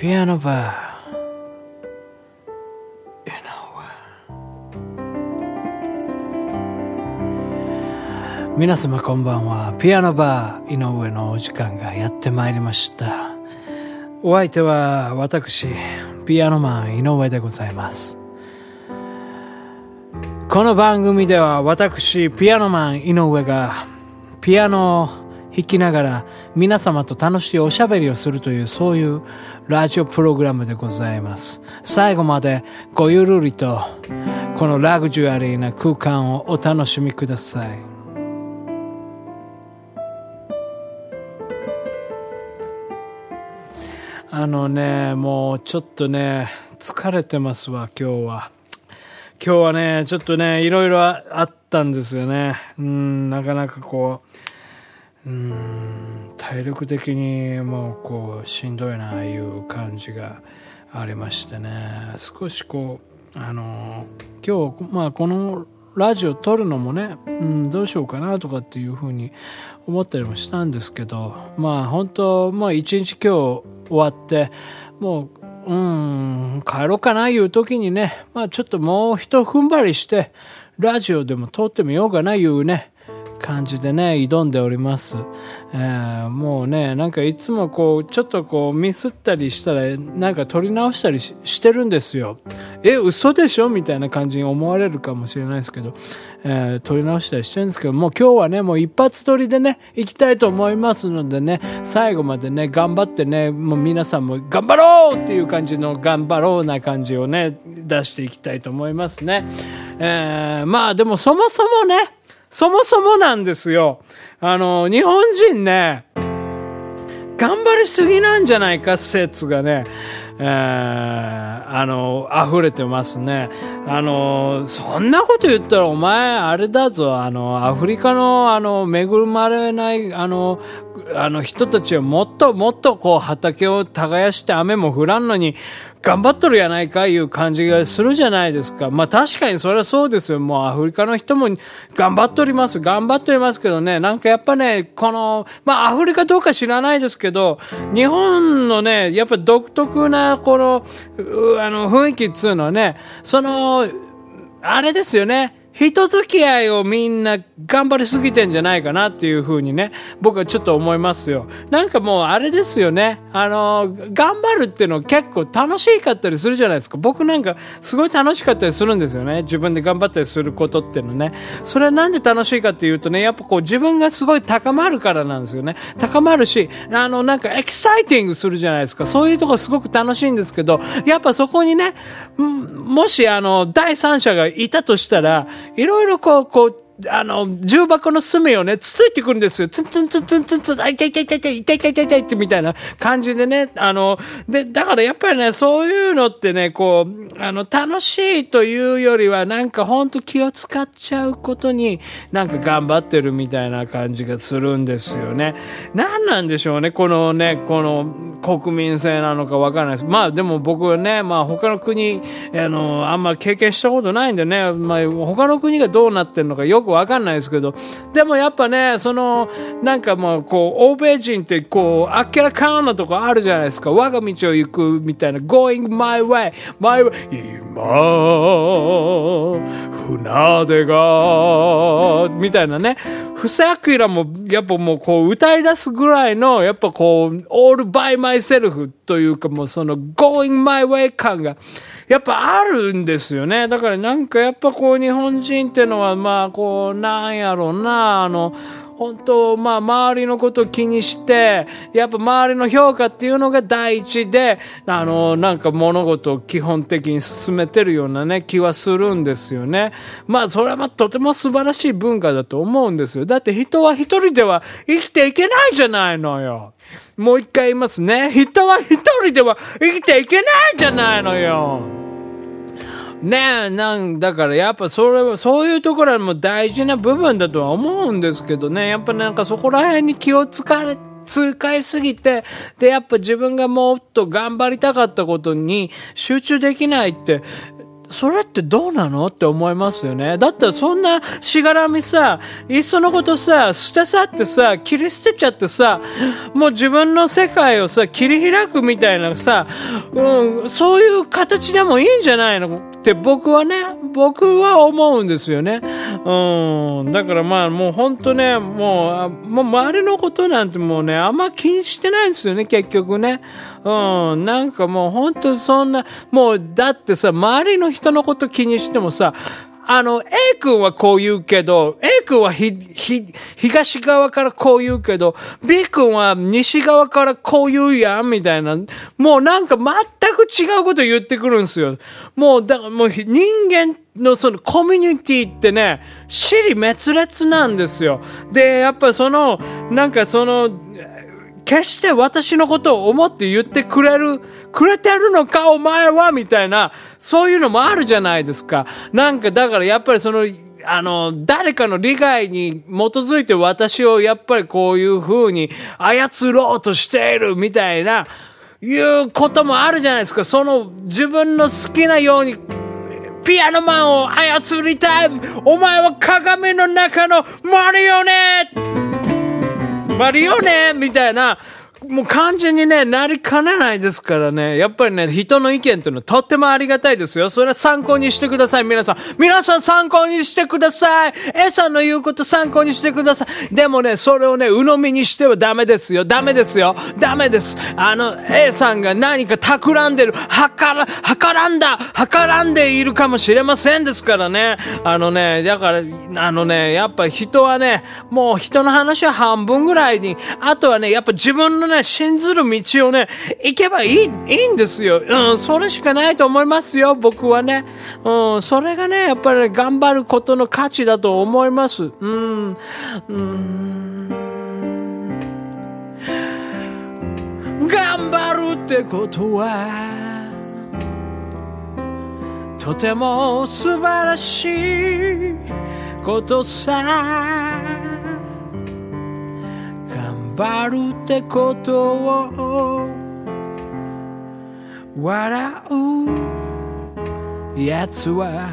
ピアノバー皆様こんばんは。ピアノバー井上のお時間がやってまいりました。お相手は私、ピアノマン井上でございます。この番組では私、ピアノマン井上がピアノを弾きながら皆様と楽しいおしゃべりをするというそういうラジオプログラムでございます。最後までごゆるりとこのラグジュアリーな空間をお楽しみください。あのね、もうちょっとね、疲れてますわ、今日は。今日はね、ちょっとね、いろいろあったんですよね。うん、なかなかこう、うん、体力的にもうこう、しんどいな、あいう感じがありましてね。少しこう、あの、今日、まあこのラジオ撮るのもね、うん、どうしようかなとかっていうふうに思ったりもしたんですけど、まあ本当、まあ一日今日終わって、もう、うん、帰ろうかないう時にね、まあちょっともう一踏ん張りして、ラジオでも撮ってみようかないうね、感じでね、挑んでおります。えーもうね、なんかいつもこう、ちょっとこうミスったりしたら、なんか撮り直したりしてるんですよ。え、嘘でしょ？みたいな感じに思われるかもしれないですけど、えー撮り直したりしてるんですけど、もう今日はね、もう一発撮りでね、行きたいと思いますのでね、最後までね、頑張ってね、もう皆さんも頑張ろうっていう感じの頑張ろうな感じをね、出していきたいと思いますね。えーまあでもそもそもね、そもそもなんですよ。あの、日本人ね、頑張りすぎなんじゃないか説がね、えーあの、溢れてますね。あの、そんなこと言ったらお前、あれだぞ、あの、アフリカの、あの、恵まれない、あの、あの人たちはもっともっとこう畑を耕して雨も降らんのに頑張っとるやないかいう感じがするじゃないですか。まあ確かにそれはそうですよ。もうアフリカの人も頑張っております。頑張っておりますけどね、なんかやっぱね、この、まあアフリカどうか知らないですけど、日本のね、やっぱ独特なこの、あの雰囲気っつうのはね、その、あれですよね。人付き合いをみんな頑張りすぎてんじゃないかなっていうふうにね、僕はちょっと思いますよ。なんかもうあれですよね。あの、頑張るっていうの結構楽しかったりするじゃないですか。僕なんかすごい楽しかったりするんですよね。自分で頑張ったりすることっていうのね。それはなんで楽しいかっていうとね、やっぱこう自分がすごい高まるからなんですよね。高まるし、あのなんかエキサイティングするじゃないですか。そういうとこすごく楽しいんですけど、やっぱそこにね、もしあの第三者がいたとしたら、いろいろこう、こう、あの、重箱の隅をね、つついてくるんですよ。ツンツンツンツンツンツン、あ、痛い痛い痛い痛い痛い痛い痛い痛いってみたいな感じでね、あの、で、だからやっぱりね、そういうのってね、こう、あの、楽しいというよりは、なんかほんと気を使っちゃうことに、なんか頑張ってるみたいな感じがするんですよね。何なんでしょうね、このね、この国民性なのかわからないです。まあでも僕はね、まあ他の国、あの、あんま経験したことないんでね、まあ他の国がどうなってるのかよくわかんないですけど、でもやっぱね、その、なんかもう、こう、欧米人ってこう、あっけらかんなとこあるじゃないですか。我が道を行くみたいな、going my way, my way, 今、船出が、みたいなね。布施明も、やっぱもうこう、歌い出すぐらいの、やっぱこう、all by myself というかもうその、going my way 感が、やっぱあるんですよね。だからなんかやっぱこう、日本人ってのは、まあこう、なんやろうな、あの、本当、まあ、周りのこと気にして、やっぱ周りの評価っていうのが第一で、あの、なんか物事を基本的に進めてるようなね、気はするんですよね。まあ、それはまあ、とても素晴らしい文化だと思うんですよ。だって人は一人では生きていけないじゃないのよ。もう一回言いますね。人は一人では生きていけないじゃないのよ。ねえ、なんだからやっぱそれは、そういうところはもう大事な部分だとは思うんですけどね、やっぱなんかそこら辺に気を使われて痛快すぎて、で、やっぱ自分がもっと頑張りたかったことに集中できないって、それってどうなのって思いますよね。だったらそんなしがらみさ、いっそのことさ、捨て去ってさ、切り捨てちゃってさ、もう自分の世界をさ、切り開くみたいなさ、うん、そういう形でもいいんじゃないのって僕はね、僕は思うんですよね。うん。だからまあもう本当ね、もう、もう周りのことなんてもうね、あんま気にしてないんですよね、結局ね。うん。なんかもう本当そんな、もうだってさ、周りの人のこと気にしてもさ、あの、A 君はこう言うけど、A 君はひ、ひ、東側からこう言うけど、B 君は西側からこう言うやん、みたいな。もうなんか全く違うこと言ってくるんですよ。もう、だからもう人間のそのコミュニティってね、死に滅裂なんですよ。で、やっぱその、なんかその、決して私のことを思って言ってくれる、くれてるのかお前はみたいな、そういうのもあるじゃないですか。なんかだからやっぱりその、あの、誰かの理解に基づいて私をやっぱりこういう風に操ろうとしているみたいな、いうこともあるじゃないですか。その自分の好きなようにピアノマンを操りたいお前は鏡の中のマリオネマリオネみたいな。もう完全にね、なりかねないですからね。やっぱりね、人の意見というのはとってもありがたいですよ。それは参考にしてください、皆さん。皆さん参考にしてください。A さんの言うこと参考にしてください。でもね、それをね、鵜呑みにしてはダメですよ。ダメですよ。ダメです。あの、A さんが何か企んでる、はから、はからんだ、はからんでいるかもしれませんですからね。あのね、だから、あのね、やっぱ人はね、もう人の話は半分ぐらいに、あとはね、やっぱ自分のね、信ずる道をね、行けばいい、いいんですよ。うん、それしかないと思いますよ、僕はね。うん、それがね、やっぱり、ね、頑張ることの価値だと思います。うん、うん。頑張るってことは、とても素晴らしいことさ。張るってことを笑うやつは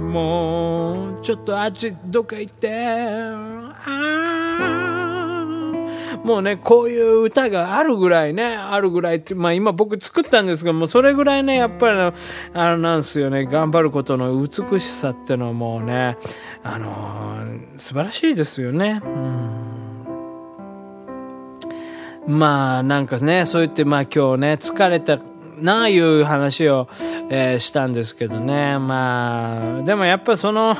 もうちょっとあっちどっか行って。もうね、こういう歌があるぐらいね、あるぐらいって、まあ今僕作ったんですが、もそれぐらいね、やっぱりあの、なんすよね、頑張ることの美しさってのはもうね、あの、素晴らしいですよね。うん。まあなんかね、そう言ってまあ今日ね、疲れたなあいう話を、えー、したんですけどね。まあ、でもやっぱその、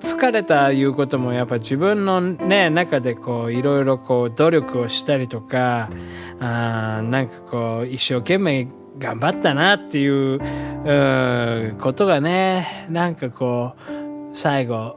疲れたいうこともやっぱ自分のね、中でこういろいろこう努力をしたりとか、あなんかこう一生懸命頑張ったなっていう、うことがね、なんかこう、最後、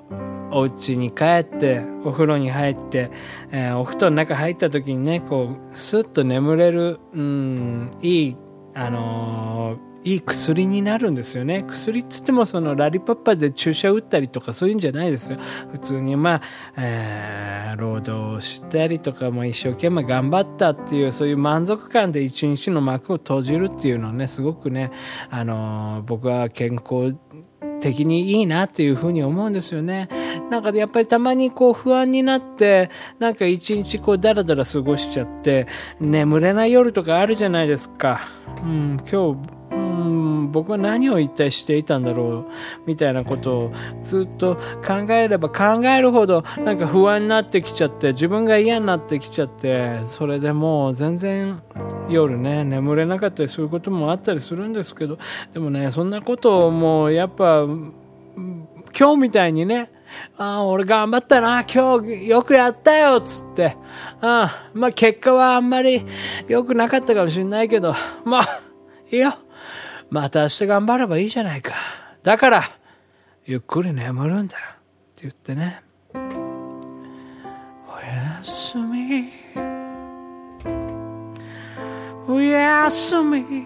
お家に帰ってお風呂に入って、えー、お布団の中入った時にねこうスッと眠れる、うん、いいあのーいい薬になるんですよね。薬っつってもそのラリパッパで注射打ったりとかそういうんじゃないですよ。普通にまあ、えー、労働したりとか、まあ、一生懸命頑張ったっていうそういう満足感で一日の幕を閉じるっていうのはね、すごくね、あのー、僕は健康的にいいなっていうふうに思うんですよね。なんかやっぱりたまにこう不安になって、なんか一日こうダラダラ過ごしちゃって、眠れない夜とかあるじゃないですか。うん、今日、僕は何を一体していたんだろうみたいなことをずっと考えれば考えるほどなんか不安になってきちゃって自分が嫌になってきちゃってそれでもう全然夜ね眠れなかったりすることもあったりするんですけどでもねそんなことをもうやっぱ今日みたいにねああ、俺頑張ったな、今日よくやったよ、つって。ああ、まあ結果はあんまり良くなかったかもしれないけど、まあ、いいよ。また明日頑張ればいいじゃないか。だから、ゆっくり眠るんだ。って言ってね。おやすみ。おやすみ。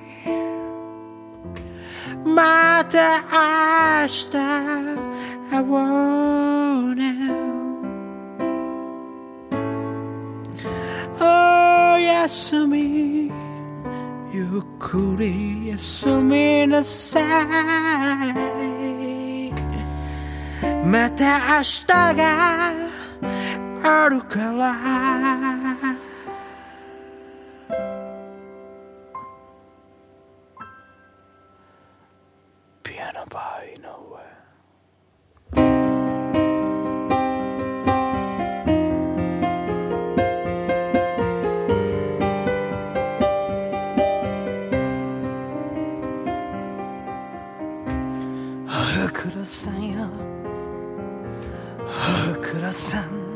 また明日会おうね。おやすみ。ゆっくり休みなさい。また明日があるから。あくらさん。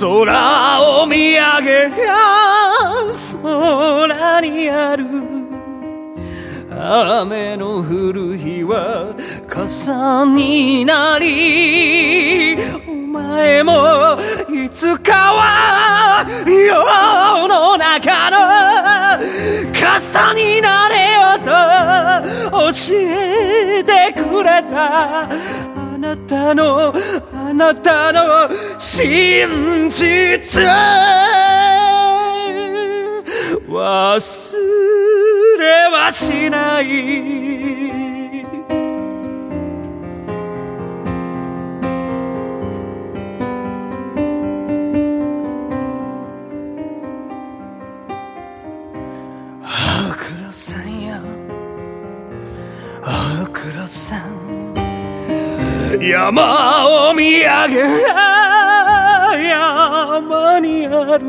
空を見上げりゃ空にある。雨の降る日は傘になりお前もいつかは世の中の傘になれよと教えてくれた。あなたのあなたの真実忘れはしない。山を見上げ山にある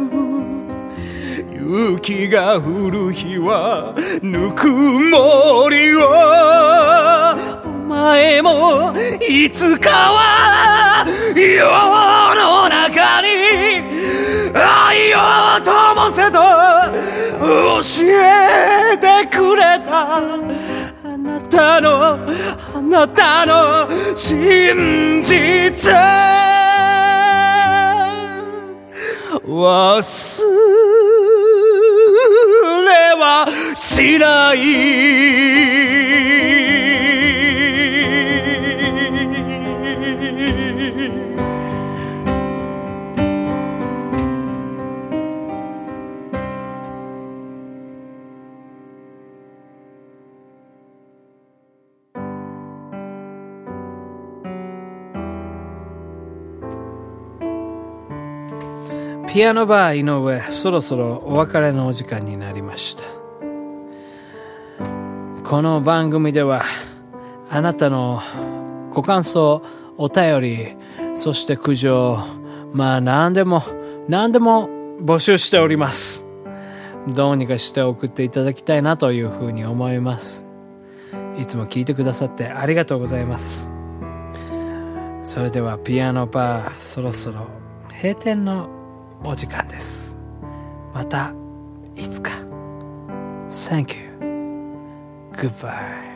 雪が降る日はぬくもりを。お前もいつかは世の中に愛を灯せと教えてくれた。なたのあなたの真実。忘れはしない。ピアノバー井上そろそろお別れのお時間になりました。この番組ではあなたのご感想お便りそして苦情まあ何でも何でも募集しております。どうにかして送っていただきたいなというふうに思います。いつも聞いてくださってありがとうございます。それではピアノバーそろそろ閉店のお時間ですまたいつか Thank you Goodbye